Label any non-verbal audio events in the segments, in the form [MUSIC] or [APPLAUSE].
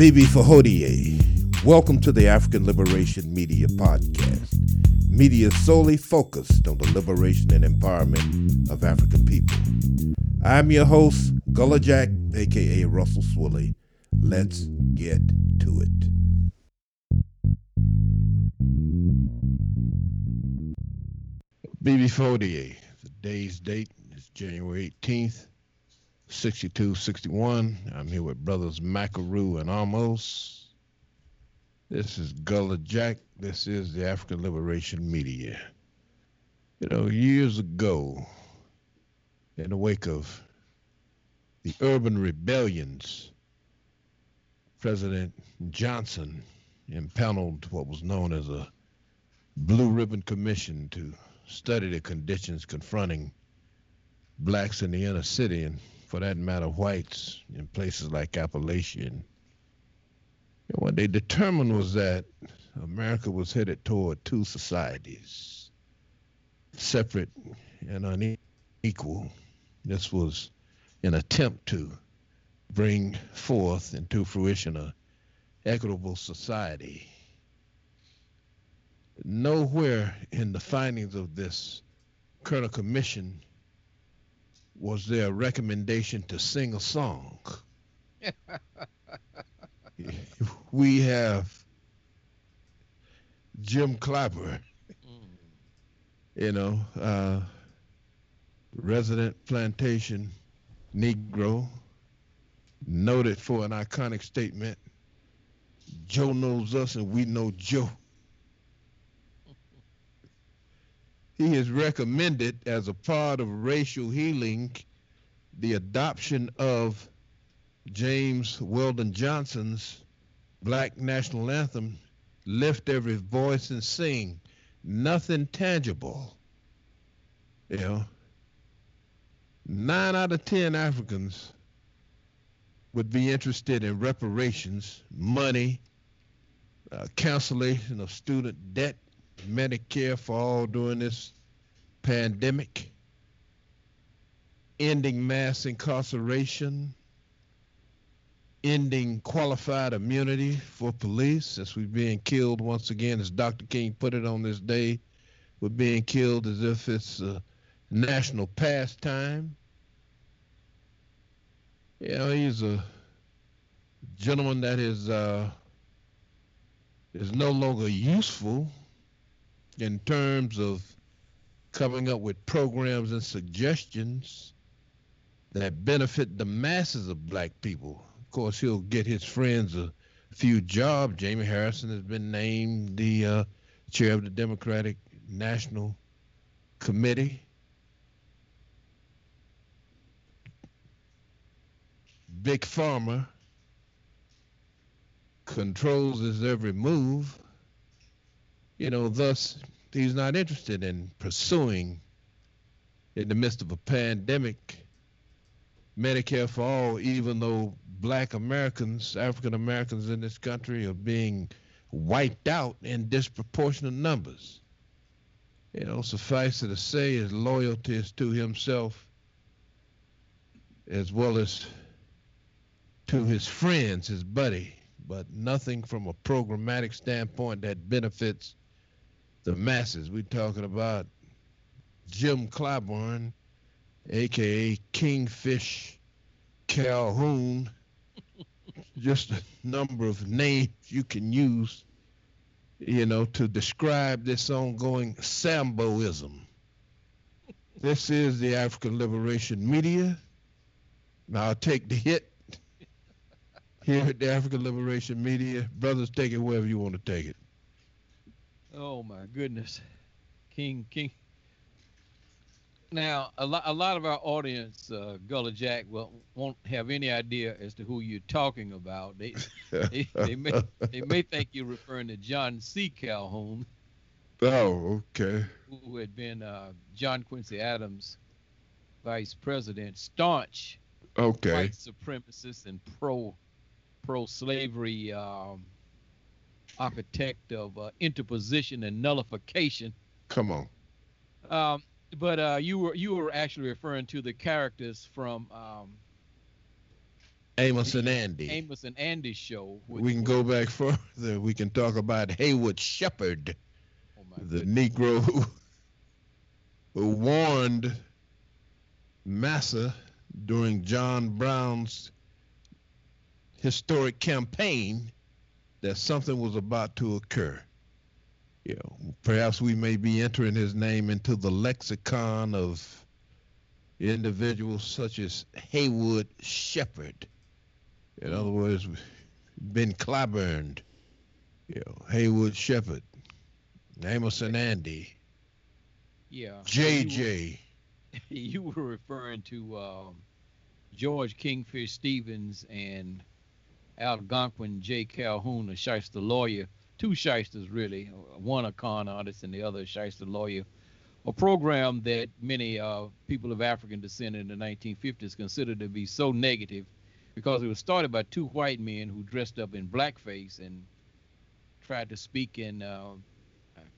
Bibi Fahodie. Welcome to the African Liberation Media Podcast. Media solely focused on the liberation and empowerment of African people. I'm your host, Gullah Jack, aka Russell Swilly. Let's get to it. Bibi Fahodie. The day's date is January 18th, 6261. I'm here with brothers Macaru and Amos. This is Gullah Jack. This is the African Liberation Media. You know, years ago, in the wake of the urban rebellions, President Johnson impaneled what was known as a Blue Ribbon Commission to study the conditions confronting blacks in the inner city and, for that matter, whites in places like Appalachia. And what they determined was that America was headed toward two societies, separate and unequal. This was an attempt to bring forth into fruition a equitable society. Nowhere in the findings of this Kerner Commission was there a recommendation to sing a song. [LAUGHS] we have Jim Clyburn, you know, uh, resident plantation Negro, noted for an iconic statement Joe knows us and we know Joe. He has recommended as a part of racial healing the adoption of James Weldon Johnson's Black National Anthem, Lift Every Voice and Sing. Nothing tangible. You know, nine out of ten Africans would be interested in reparations, money, uh, cancellation of student debt, Medicare for all during this pandemic, ending mass incarceration, ending qualified immunity for police since we're being killed once again, as Dr. King put it on this day, we're being killed as if it's a national pastime. You know, he's a gentleman that is uh, is no longer useful in terms of coming up with programs and suggestions that benefit the masses of black people. Of course, he'll get his friends a few jobs. Jamie Harrison has been named the uh, chair of the Democratic National Committee. Big Pharma controls his every move. You know, thus, he's not interested in pursuing, in the midst of a pandemic, Medicare for all, even though black Americans, African Americans in this country are being wiped out in disproportionate numbers. You know, suffice it to say, his loyalty is to himself as well as to his friends, his buddy, but nothing from a programmatic standpoint that benefits the masses. We're talking about Jim Clyburn, aka Kingfish Calhoun. [LAUGHS] Just a number of names you can use, you know, to describe this ongoing Samboism. [LAUGHS] This is the African Liberation Media. Now I'll take the hit [LAUGHS] here at the African Liberation Media. Brothers, take it wherever you want to take it. Oh my goodness, King King. Now a lot a lot of our audience, uh, Gullah Jack, will won't have any idea as to who you're talking about. They [LAUGHS] they, they may they may think you're referring to John C. Calhoun. Oh, okay. Who had been uh, John Quincy Adams' vice president, staunch okay. white supremacist and pro pro slavery um, architect of uh, interposition and nullification. Come on. Um, but uh, you were you were actually referring to the characters from um, Amos and Andy. Amos and Andy show. We can go back further. We can talk about Haywood Shepherd, oh the goodness. Negro who, who warned Massa during John Brown's historic campaign that something was about to occur. You know, perhaps we may be entering his name into the lexicon of individuals such as Haywood Shepherd. In other words, Ben Clyburn, you know, Haywood Shepherd, Amos and Andy. Yeah. JJ. You were, [LAUGHS] you were referring to um, George Kingfish Stevens and Algonquin J. Calhoun, a shyster lawyer, two shysters really, one a con artist and the other a shyster lawyer, a program that many uh, people of African descent in the 1950s considered to be so negative because it was started by two white men who dressed up in blackface and tried to speak in uh,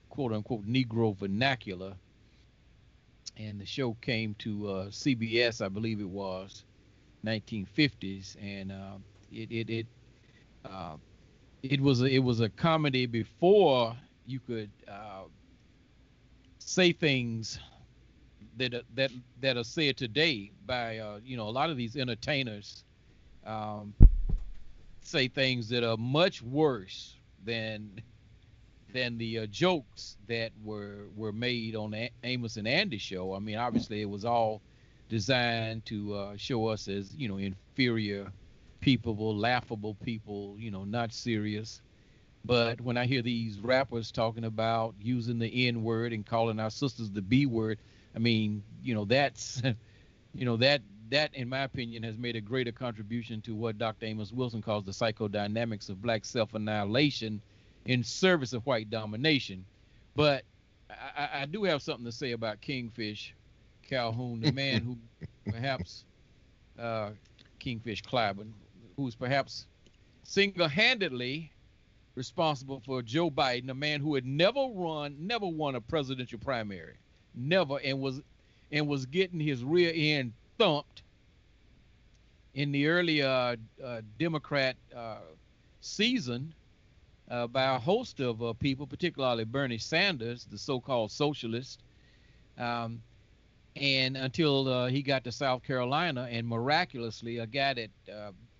quote unquote Negro vernacular. And the show came to uh, CBS, I believe it was, 1950s, and uh, it it it uh, it was a, it was a comedy before you could uh, say things that that that are said today by uh, you know a lot of these entertainers um, say things that are much worse than than the uh, jokes that were were made on the Amos and Andy show. I mean, obviously it was all designed to uh, show us as you know inferior people, laughable people, you know, not serious. But when I hear these rappers talking about using the N word and calling our sisters the B word, I mean, you know, that's, [LAUGHS] you know, that that in my opinion has made a greater contribution to what Dr. Amos Wilson calls the psychodynamics of black self-annihilation in service of white domination. But I, I do have something to say about Kingfish Calhoun, the man who [LAUGHS] perhaps uh, Kingfish Clyburn, who's perhaps single-handedly responsible for Joe Biden, a man who had never run, never won a presidential primary, never, and was and was getting his rear end thumped in the early uh, uh, Democrat uh, season uh, by a host of uh, people, particularly Bernie Sanders, the so-called socialist. Um, and until uh, he got to South Carolina, and miraculously, a guy that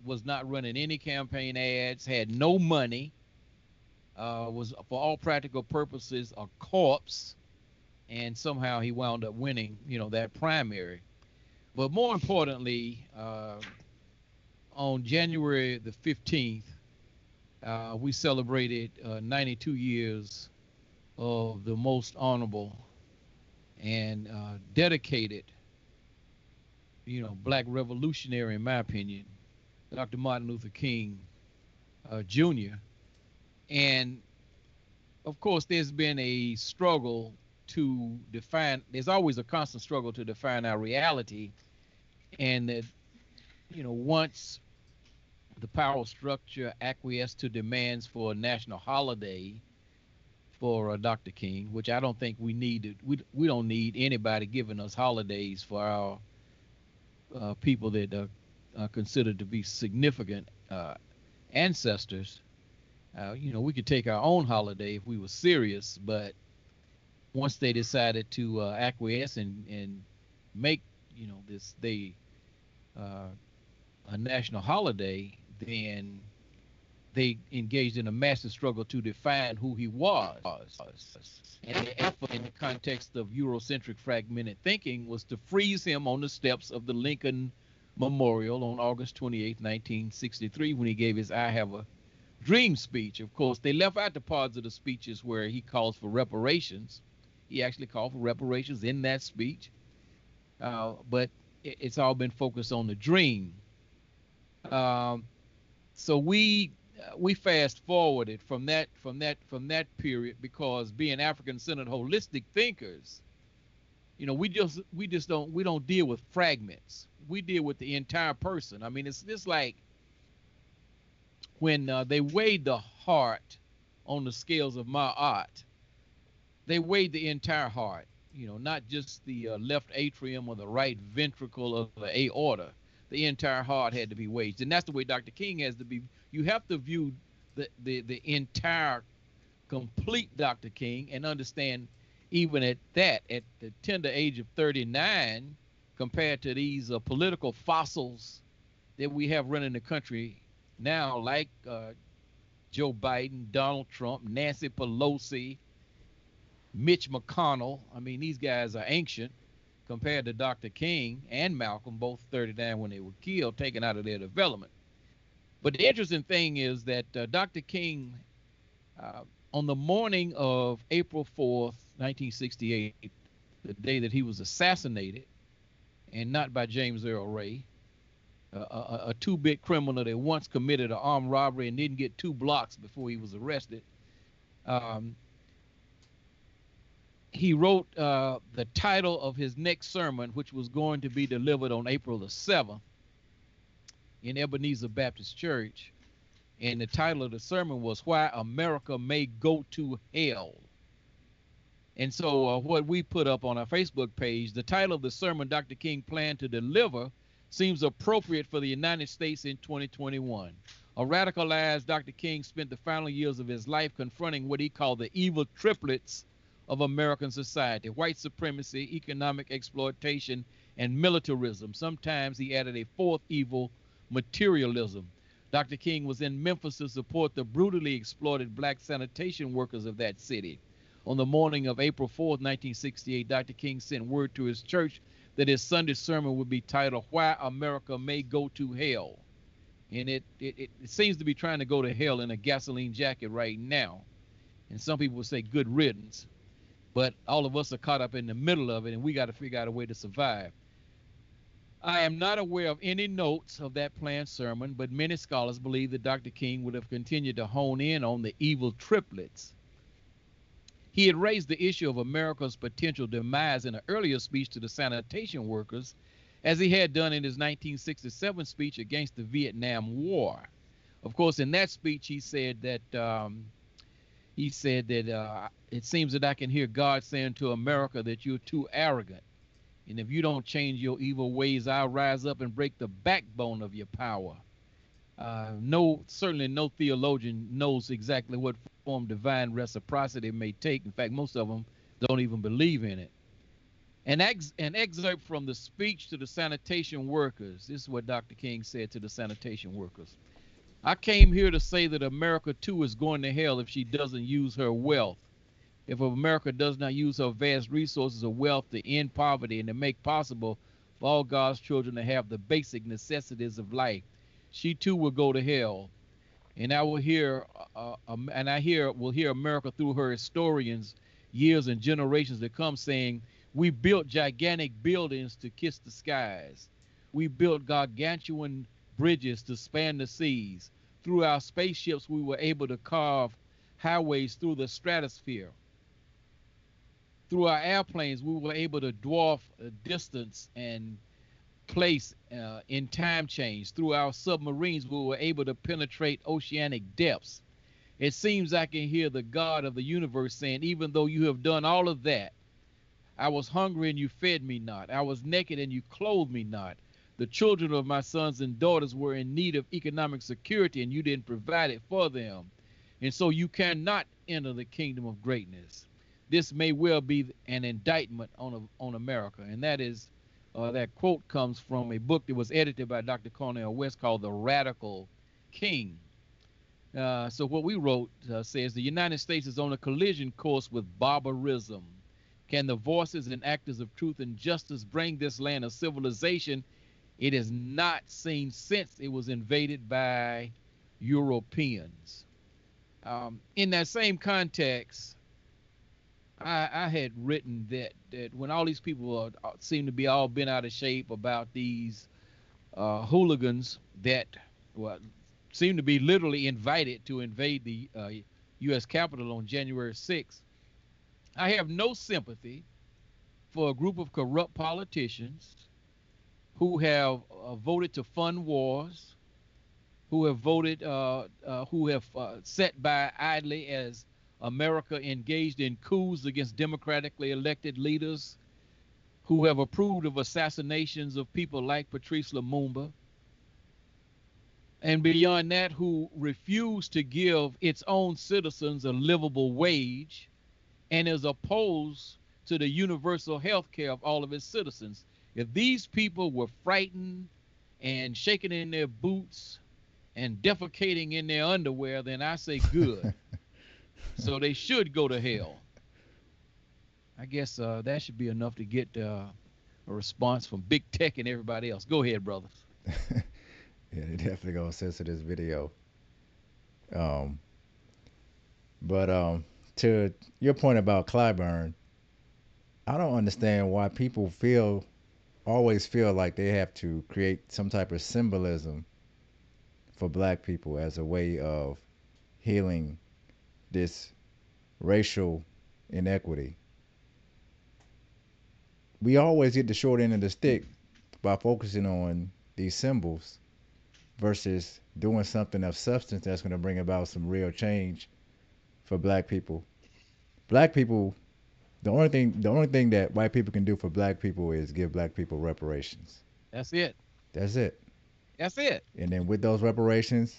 was not running any campaign ads, had no money, uh, was for all practical purposes a corpse, and somehow he wound up winning, you know, that primary. But more importantly, uh, on January the 15th, uh, we celebrated uh, 92 years of the most honorable and uh, dedicated, you know, black revolutionary, in my opinion, Dr. Martin Luther King uh, Jr. And of course, there's been a struggle to define, there's always a constant struggle to define our reality. And that, you know, once the power structure acquiesced to demands for a national holiday for uh, Dr. King, which I don't think we need. We, we don't need anybody giving us holidays for our uh, people that uh, uh, considered to be significant uh, ancestors. Uh, you know, we could take our own holiday if we were serious, but once they decided to uh, acquiesce and, and make, you know, this they uh, a national holiday, then they engaged in a massive struggle to define who he was. And the effort in the context of Eurocentric fragmented thinking was to freeze him on the steps of the Lincoln Memorial on August 28, 1963, when he gave his I Have a Dream speech. Of course, they left out the parts of the speeches where he calls for reparations. He actually called for reparations in that speech. Uh, but it, it's all been focused on the dream. Um, so we we fast forwarded from that from that from that period because being African centered holistic thinkers, you know, we just we just don't we don't deal with fragments we deal with the entire person. I mean, it's just like when uh, they weighed the heart on the scales of Ma'at, they weighed the entire heart. You know, not just the uh, left atrium or the right ventricle of the aorta. the entire heart had to be weighed. And that's the way Dr. King has to be. You have to view the, the, the entire complete Dr. King and understand even at that, at the tender age of 39, compared to these uh, political fossils that we have running the country now, like uh, Joe Biden, Donald Trump, Nancy Pelosi, Mitch McConnell. I mean, these guys are ancient compared to Dr. King and Malcolm, both 39 when they were killed, taken out of their development. But the interesting thing is that uh, Dr. King, uh, on the morning of April 4th, 1968, the day that he was assassinated, and not by James Earl Ray, uh, a, a two-bit criminal that once committed an armed robbery and didn't get two blocks before he was arrested. Um, he wrote uh, the title of his next sermon, which was going to be delivered on April the 7th in Ebenezer Baptist Church. And the title of the sermon was Why America May Go to Hell. And so, uh, what we put up on our Facebook page, the title of the sermon Dr. King planned to deliver seems appropriate for the United States in 2021. A radicalized Dr. King spent the final years of his life confronting what he called the evil triplets of American society white supremacy, economic exploitation, and militarism. Sometimes he added a fourth evil, materialism. Dr. King was in Memphis to support the brutally exploited black sanitation workers of that city. On the morning of April 4, 1968, Dr. King sent word to his church that his Sunday sermon would be titled Why America May Go to Hell. And it, it, it seems to be trying to go to hell in a gasoline jacket right now. And some people would say good riddance but all of us are caught up in the middle of it and we got to figure out a way to survive. I am not aware of any notes of that planned sermon, but many scholars believe that Dr. King would have continued to hone in on the evil triplets. He had raised the issue of America's potential demise in an earlier speech to the sanitation workers, as he had done in his 1967 speech against the Vietnam War. Of course, in that speech, he said that um, he said that uh, it seems that I can hear God saying to America that you're too arrogant. And if you don't change your evil ways, I'll rise up and break the backbone of your power. Uh, no, certainly no theologian knows exactly what form divine reciprocity may take. In fact, most of them don't even believe in it. An, ex- an excerpt from the speech to the sanitation workers. This is what Dr. King said to the sanitation workers. I came here to say that America too is going to hell if she doesn't use her wealth. If America does not use her vast resources of wealth to end poverty and to make possible for all God's children to have the basic necessities of life, she too will go to hell. And I will hear, uh, um, and I hear will hear America through her historians, years and generations to come, saying, "We built gigantic buildings to kiss the skies. We built gargantuan bridges to span the seas. Through our spaceships, we were able to carve highways through the stratosphere. Through our airplanes, we were able to dwarf distance and place uh, in time change. Through our submarines, we were able to penetrate oceanic depths. It seems I can hear the God of the universe saying, Even though you have done all of that, I was hungry and you fed me not. I was naked and you clothed me not the children of my sons and daughters were in need of economic security and you didn't provide it for them. And so you cannot enter the kingdom of greatness. This may well be an indictment on, on America. And that is, uh, that quote comes from a book that was edited by Dr. Cornel West called The Radical King. Uh, so what we wrote uh, says the United States is on a collision course with barbarism. Can the voices and actors of truth and justice bring this land of civilization it has not seen since it was invaded by Europeans. Um, in that same context, I, I, had written that that when all these people are, uh, seem to be all bent out of shape about these uh, hooligans that well, seem to be literally invited to invade the uh, U.S. Capitol on January 6th, I have no sympathy for a group of corrupt politicians who have uh, voted to fund wars, who have voted, uh, uh, who have uh, sat by idly as America engaged in coups against democratically elected leaders, who have approved of assassinations of people like Patrice Lumumba, and beyond that, who refuse to give its own citizens a livable wage and is opposed to the universal health care of all of its citizens. If these people were frightened and shaking in their boots and defecating in their underwear, then I say good. [LAUGHS] so they should go to hell. I guess uh, that should be enough to get uh, a response from big tech and everybody else. Go ahead, brothers. [LAUGHS] yeah, they definitely gonna censor this video. Um, but um, to your point about Clyburn, I don't understand why people feel always feel like they have to create some type of symbolism for black people as a way of healing this racial inequity. We always get the short end of the stick by focusing on these symbols versus doing something of substance that's going to bring about some real change for black people. Black people the only thing the only thing that white people can do for black people is give black people reparations. That's it. That's it. That's it. And then with those reparations,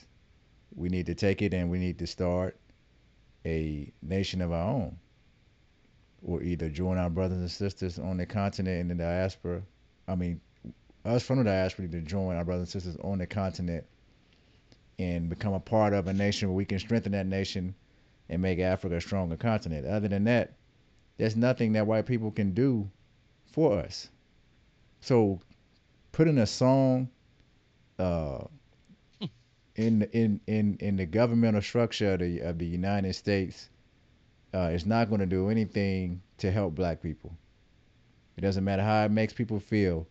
we need to take it and we need to start a nation of our own. Or either join our brothers and sisters on the continent and in the diaspora. I mean, us from the diaspora to join our brothers and sisters on the continent and become a part of a nation where we can strengthen that nation and make Africa a stronger continent. Other than that, there's nothing that white people can do for us. So putting a song uh, in in in in the governmental structure of the of the United States uh, is not going to do anything to help black people. It doesn't matter how it makes people feel.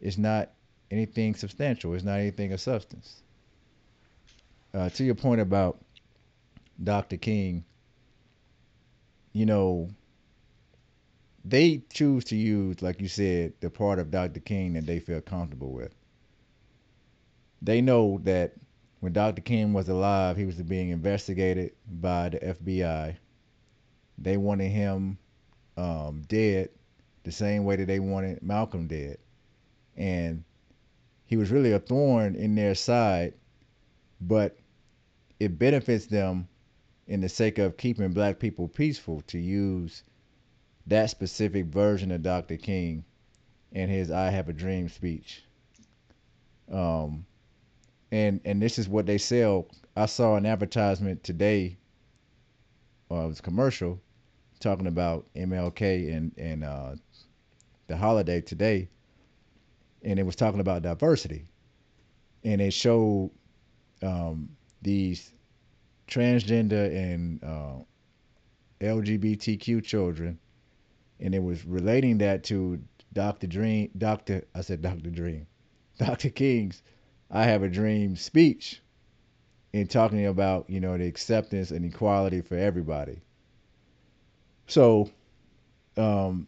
It's not anything substantial. It's not anything of substance. Uh, to your point about Dr. King, you know, they choose to use, like you said, the part of Dr. King that they feel comfortable with. They know that when Dr. King was alive, he was being investigated by the FBI. They wanted him um, dead the same way that they wanted Malcolm dead. And he was really a thorn in their side, but it benefits them in the sake of keeping black people peaceful to use that specific version of Dr. King and his "I Have a Dream" speech. Um, and and this is what they sell. I saw an advertisement today. Or it was commercial talking about MLK and and uh, the holiday today, and it was talking about diversity, and it showed um, these transgender and uh, LGBTQ children and it was relating that to Dr. Dream, Dr. I said Dr. Dream, [LAUGHS] Dr. King's "I Have a Dream" speech, in talking about you know the acceptance and equality for everybody. So, um,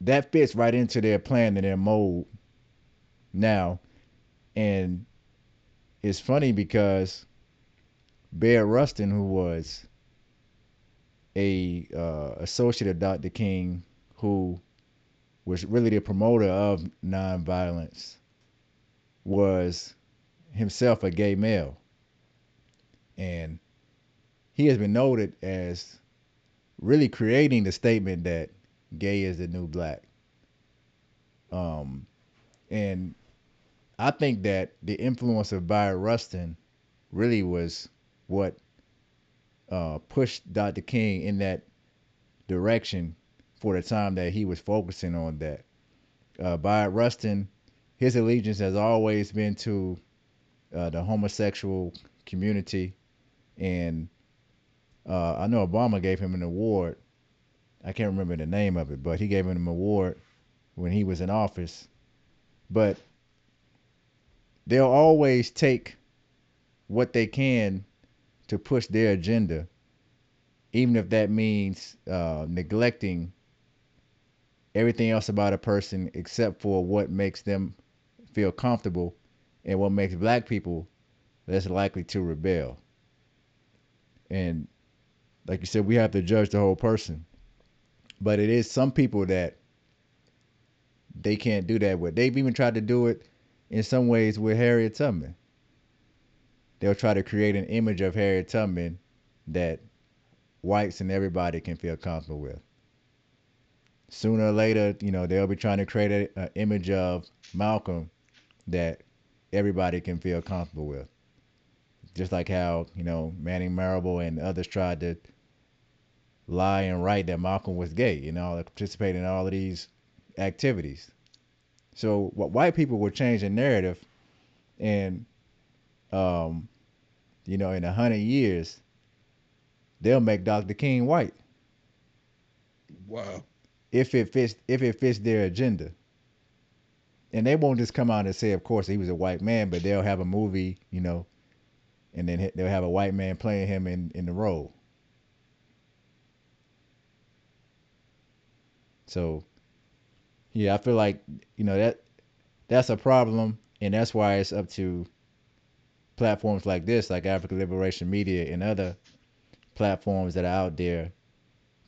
that fits right into their plan and their mold now, and it's funny because Bayard Rustin, who was a uh, associate of Dr. King who was really the promoter of nonviolence was himself a gay male. And he has been noted as really creating the statement that gay is the new black. Um, and I think that the influence of Bayard Rustin really was what uh, pushed Dr. King in that direction for the time that he was focusing on that. Uh, Bayard Rustin, his allegiance has always been to uh, the homosexual community, and uh, I know Obama gave him an award. I can't remember the name of it, but he gave him an award when he was in office. But they'll always take what they can to push their agenda, even if that means uh, neglecting everything else about a person except for what makes them feel comfortable and what makes black people less likely to rebel. And like you said, we have to judge the whole person. But it is some people that they can't do that with. They've even tried to do it in some ways with Harriet Tubman. they'll try to create an image of Harriet Tubman that whites and everybody can feel comfortable with. Sooner or later, you know, they'll be trying to create an image of Malcolm that everybody can feel comfortable with. Just like how, you know, Manning Marable and others tried to lie and write that Malcolm was gay, you know, participate in all of these activities. So what white people will change the narrative and um, you know, in a hundred years, they'll make Dr. King white. Wow. If it fits if it fits their agenda. And they won't just come out and say, of course, he was a white man, but they'll have a movie, you know, and then they'll have a white man playing him in, in the role. So, yeah, I feel like you know that that's a problem, and that's why it's up to platforms like this, like African Liberation Media and other platforms that are out there,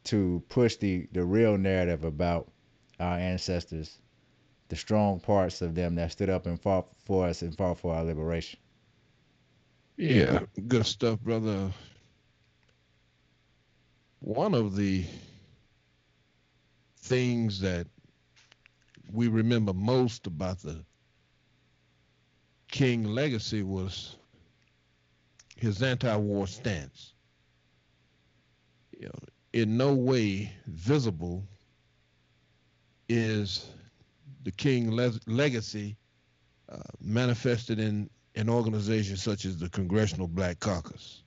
to push the the real narrative about our ancestors, the strong parts of them that stood up and fought for us and fought for our liberation. Yeah, good stuff, brother. One of the things that we remember most about the King legacy was his anti-war stance. You know, in no way visible is the King le- legacy uh, manifested in an organization such as the Congressional Black Caucus.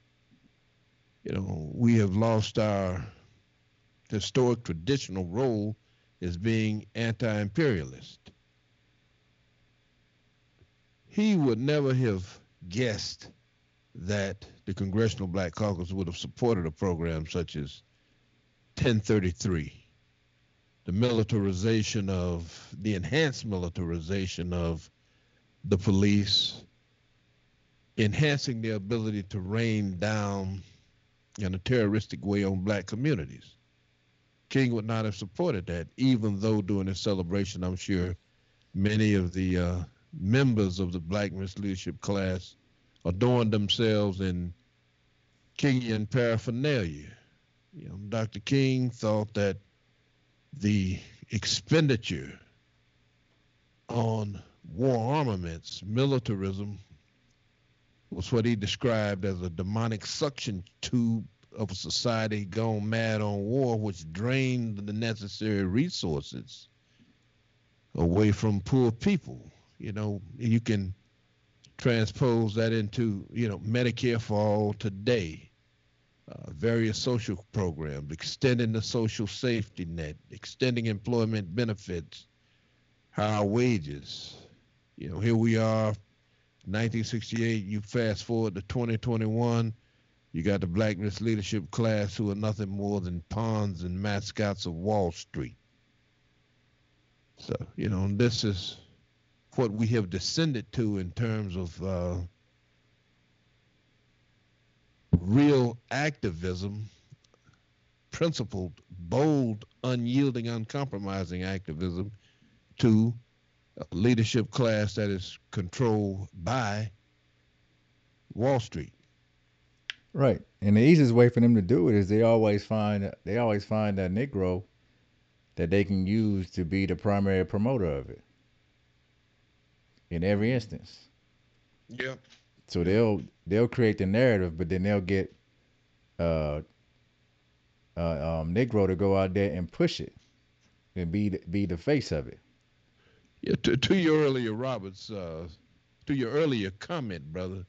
You know, we have lost our historic traditional role as being anti-imperialist. He would never have guessed that the Congressional Black Caucus would have supported a program such as 1033, the militarization of the enhanced militarization of the police, enhancing their ability to rain down in a terroristic way on black communities. King would not have supported that, even though during the celebration, I'm sure many of the uh, members of the Black Misleadership class adorned themselves in Kingian paraphernalia. You know, Dr. King thought that the expenditure on war armaments, militarism, was what he described as a demonic suction tube of a society gone mad on war, which drained the necessary resources away from poor people. You know, you can transpose that into, you know, Medicare for all today, uh, various social programs, extending the social safety net, extending employment benefits, higher wages. You know, here we are, 1968, you fast forward to 2021 you got the Black Leadership class who are nothing more than pawns and mascots of Wall Street. So, you know, this is what we have descended to in terms of uh, real activism, principled, bold, unyielding, uncompromising activism to a leadership class that is controlled by Wall Street. Right. And the easiest way for them to do it is they always find they always find a Negro that they can use to be the primary promoter of it. In every instance. Yep. So they'll they'll create the narrative, but then they'll get uh, uh um Negro to go out there and push it and be the, be the face of it. Yeah, to, to your earlier Roberts, uh, to your earlier comment, brother,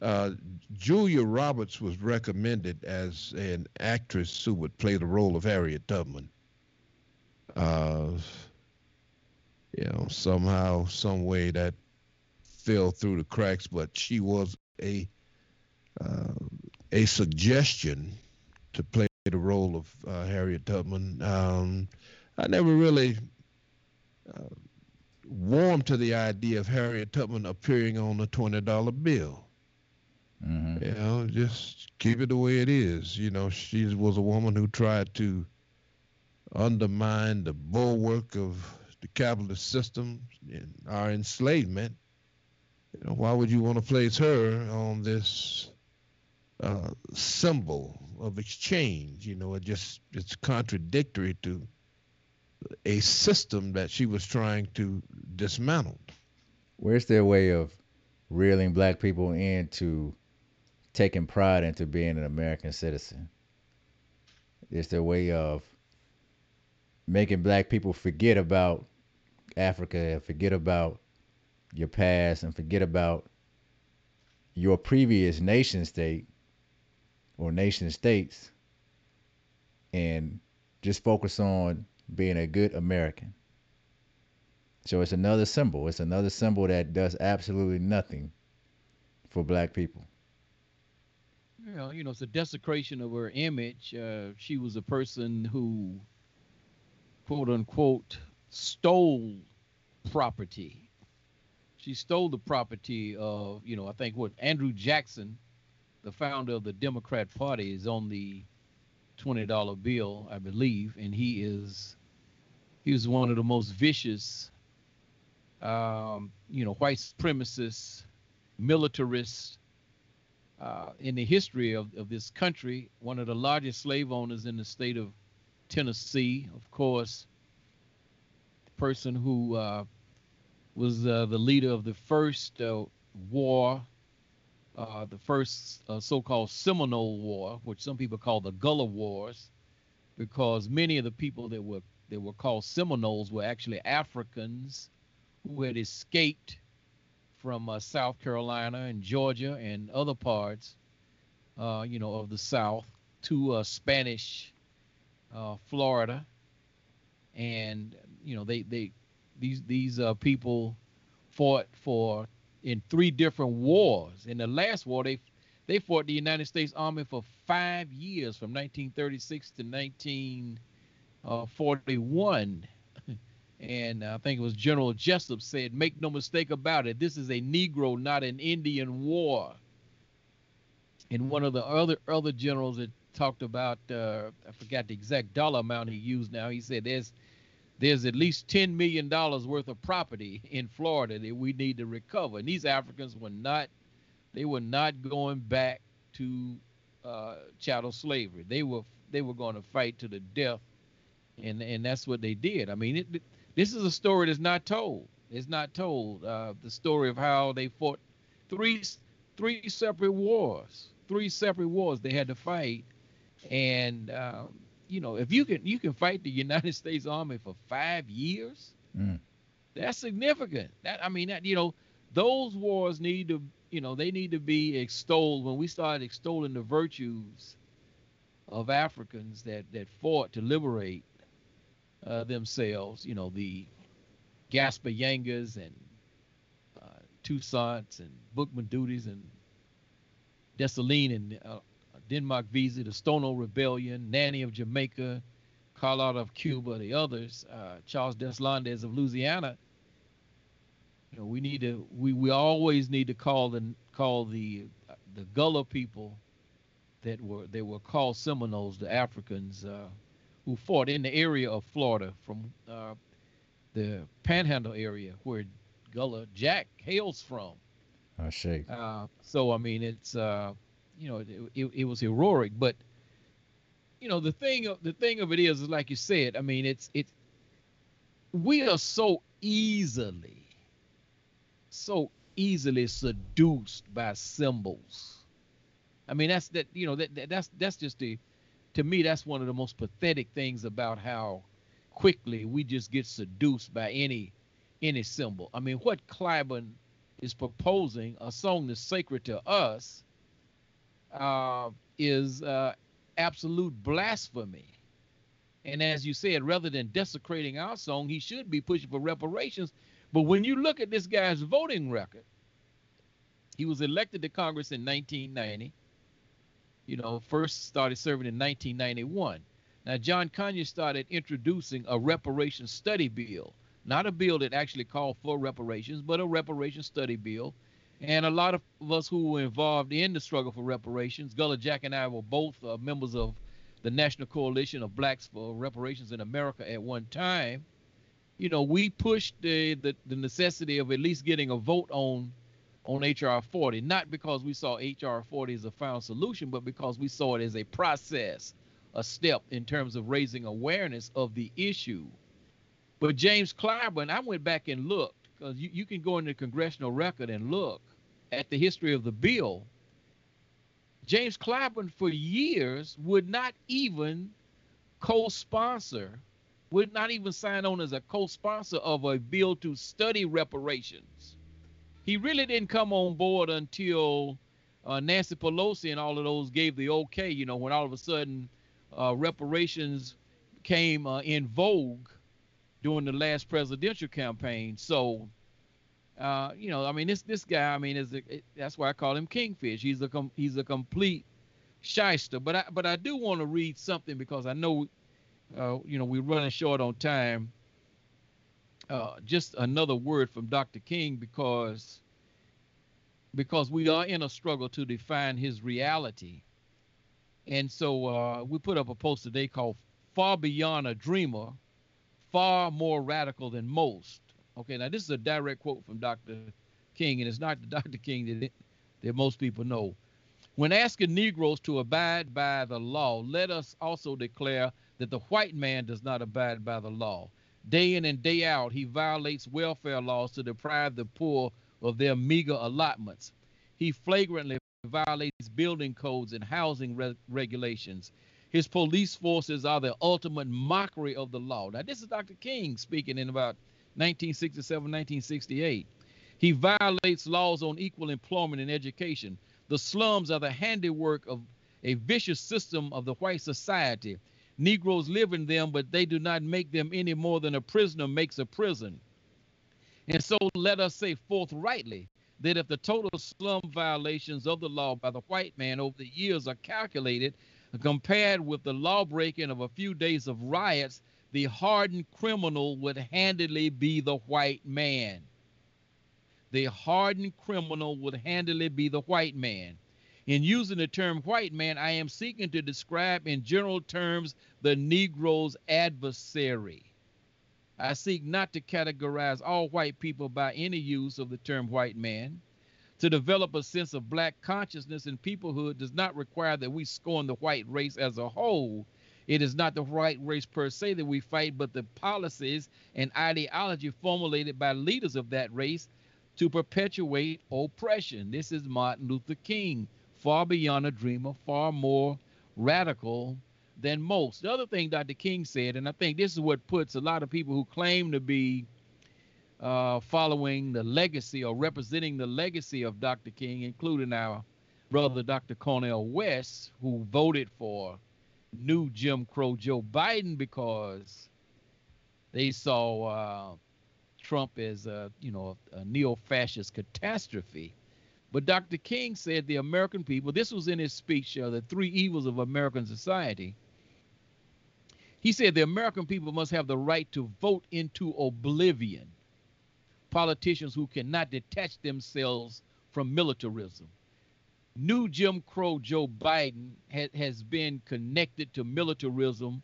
uh, Julia Roberts was recommended as an actress who would play the role of Harriet Tubman. Uh, you know, somehow, some way that fell through the cracks, but she was a uh, a suggestion to play the role of uh, Harriet Tubman. Um, I never really uh, warmed to the idea of Harriet Tubman appearing on a twenty dollar bill. Mm-hmm. You know, just keep it the way it is. You know, she was a woman who tried to undermine the bulwark of the capitalist system and our enslavement You know, why would you want to place her on this uh, symbol of exchange? You know, it just it's contradictory to a system that she was trying to dismantle. Where's their way of reeling black people into taking pride into being an American citizen? It's their way of making black people forget about Africa and forget about your past and forget about your previous nation state or nation states and just focus on being a good American. So it's another symbol. It's another symbol that does absolutely nothing for black people. Well, you know, it's a desecration of her image. Uh, she was a person who, quote unquote, stole property. She stole the property of, you know, I think what Andrew Jackson, the founder of the Democrat Party, is on the $20 bill, I believe, and he is he was one of the most vicious, um, you know, white supremacists, militarists uh, in the history of, of this country. One of the largest slave owners in the state of Tennessee, of course. The person who uh, was uh, the leader of the first uh, war, uh, the first uh, so-called Seminole War, which some people call the Gullah Wars, because many of the people that were they were called Seminoles were actually Africans who had escaped from uh, South Carolina and Georgia and other parts, uh, you know, of the South to Spanish Florida, and you know they they these these uh, people fought for in three different wars. In the last war, they they fought the United States Army for five years, from 1936 to 19 uh, 41. [LAUGHS] And I think it was General Jesup said, make no mistake about it, this is a Negro, not an Indian war. And one of the other other generals that talked about, uh, I forgot the exact dollar amount he used now. He said there's there's at least $10 million worth of property in Florida that we need to recover. And these Africans were not, they were not going back to uh, chattel slavery. They were, they were going to fight to the death and and that's what they did. I mean, it, this is a story that's not told. It's not told. Uh, the story of how they fought three three separate wars, three separate wars they had to fight, and um, you know, if you can you can fight the United States Army for five years, mm. that's significant. That I mean, that you know, those wars need to you know they need to be extolled. When we start extolling the virtues of Africans that that fought to liberate uh, themselves, you know, the Gaspar Yangas and uh, Toussaints and Boukman Duttys and Dessalines and uh, Denmark Vesey, the Stono Rebellion, Nanny of Jamaica, Carlotta of Cuba, the others, uh, Charles Deslandes of Louisiana. You know, we need to we, we always need to call the call the the Gullah people that were they were called Seminoles, the Africans, uh, who fought in the area of Florida from uh, the Panhandle area where Gullah Jack hails from. I see. Uh, so I mean, it's uh, you know, it, it, it, was heroic, but you know, the thing of the thing of it is, is like you said. I mean, it's it's we are so easily, so easily seduced by symbols. I mean, that's that you know that, that that's that's just the to me, that's one of the most pathetic things about how quickly we just get seduced by any any symbol. I mean, what Clyburn is proposing, a song that's sacred to us, uh, is uh, absolute blasphemy. And as you said, rather than desecrating our song, he should be pushing for reparations. But when you look at this guy's voting record, he was elected to Congress in 1990 you know, first started serving in 1991. Now, John Conyers started introducing a reparations study bill, not a bill that actually called for reparations, but a reparations study bill. And a lot of us who were involved in the struggle for reparations, Gullah Jack and I were both uh, members of the National Coalition of Blacks for Reparations in America at one time. You know, we pushed the, the, the necessity of at least getting a vote on on HR 40, not because we saw HR 40 as a final solution, but because we saw it as a process, a step in terms of raising awareness of the issue. But James Clyburn, I went back and looked because you, you can go in the congressional record and look at the history of the bill. James Clyburn, for years, would not even co sponsor, would not even sign on as a co sponsor of a bill to study reparations he really didn't come on board until uh, Nancy Pelosi and all of those gave the okay. You know, when all of a sudden uh, reparations came uh, in vogue during the last presidential campaign. So, uh, you know, I mean, this this guy, I mean, is a, it, that's why I call him Kingfish. He's a com- he's a complete shyster. But I but I do want to read something because I know, uh, you know, we're running short on time. Uh, just another word from Dr. King because because we are in a struggle to define his reality. And so uh, we put up a post today called Far Beyond a Dreamer, Far More Radical Than Most. Okay, now this is a direct quote from Dr. King, and it's not the [LAUGHS] Dr. King that, that most people know. When asking Negroes to abide by the law, let us also declare that the white man does not abide by the law. Day in and day out, he violates welfare laws to deprive the poor of their meager allotments. He flagrantly violates building codes and housing re- regulations. His police forces are the ultimate mockery of the law. Now, this is Dr. King speaking in about 1967, 1968. He violates laws on equal employment and education. The slums are the handiwork of a vicious system of the white society Negroes live in them, but they do not make them any more than a prisoner makes a prison. And so let us say forthrightly that if the total slum violations of the law by the white man over the years are calculated, compared with the law breaking of a few days of riots, the hardened criminal would handily be the white man. The hardened criminal would handily be the white man. In using the term white man, I am seeking to describe in general terms the Negro's adversary. I seek not to categorize all white people by any use of the term white man. To develop a sense of black consciousness and peoplehood does not require that we scorn the white race as a whole. It is not the white race per se that we fight, but the policies and ideology formulated by leaders of that race to perpetuate oppression. This is Martin Luther King far beyond a dreamer, far more radical than most. The other thing Dr. King said, and I think this is what puts a lot of people who claim to be uh, following the legacy or representing the legacy of Dr. King, including our brother Dr. Cornel West, who voted for new Jim Crow Joe Biden because they saw uh, Trump as a you know a neo-fascist catastrophe. But Dr. King said the American people, this was in his speech, uh, The Three Evils of American Society. He said the American people must have the right to vote into oblivion politicians who cannot detach themselves from militarism. New Jim Crow Joe Biden ha- has been connected to militarism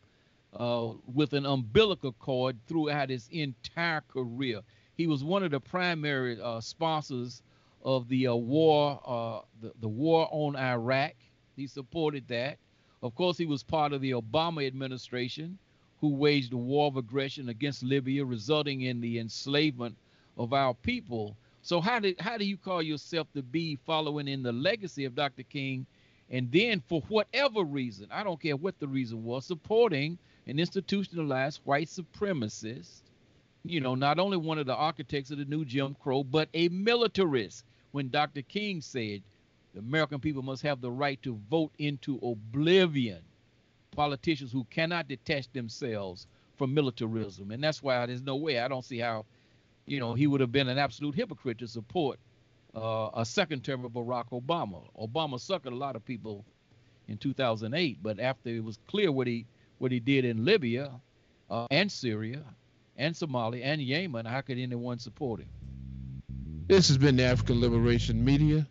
uh, with an umbilical cord throughout his entire career. He was one of the primary uh, sponsors of the uh, war, uh, the, the war on Iraq. He supported that. Of course, he was part of the Obama administration who waged a war of aggression against Libya, resulting in the enslavement of our people. So how did how do you call yourself to be following in the legacy of Dr. King, and then for whatever reason, I don't care what the reason was, supporting an institutionalized white supremacist, you know, not only one of the architects of the new Jim Crow, but a militarist when Dr. King said the American people must have the right to vote into oblivion politicians who cannot detach themselves from militarism. And that's why there's no way, I don't see how, you know, he would have been an absolute hypocrite to support uh, a second term of Barack Obama. Obama suckered a lot of people in 2008, but after it was clear what he what he did in Libya uh, and Syria and Somalia and Yemen, how could anyone support him? This has been the African Liberation Media.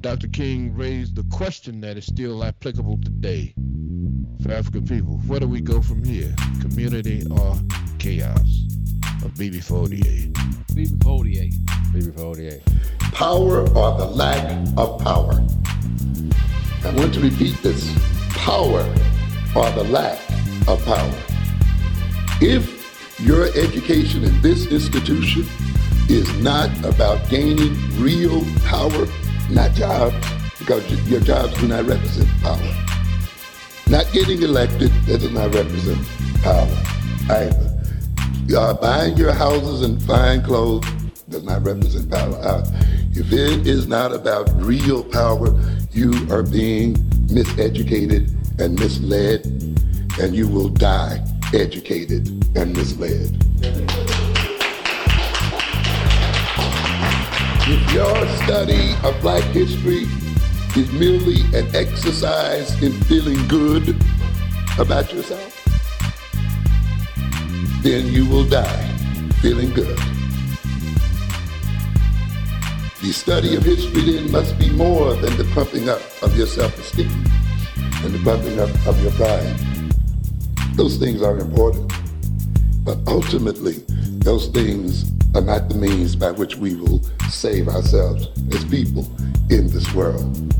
Dr. King raised the question that is still applicable today for African people. Where do we go from here? Community or chaos? Of BB48. BB48. BB48. power or the lack of power. I want to repeat this power or the lack of power. If your education in this institution is not about gaining real power, not jobs, because your jobs do not represent power. Not getting elected, that does not represent power either. Uh, buying your houses and fine clothes does not represent power. Uh, if it is not about real power, you are being miseducated and misled, and you will die educated and misled. If your study of black history is merely an exercise in feeling good about yourself, then you will die feeling good. The study of history then must be more than the pumping up of your self-esteem and the pumping up of your pride. Those things are important, but ultimately, those things are not the means by which we will save ourselves as people in this world.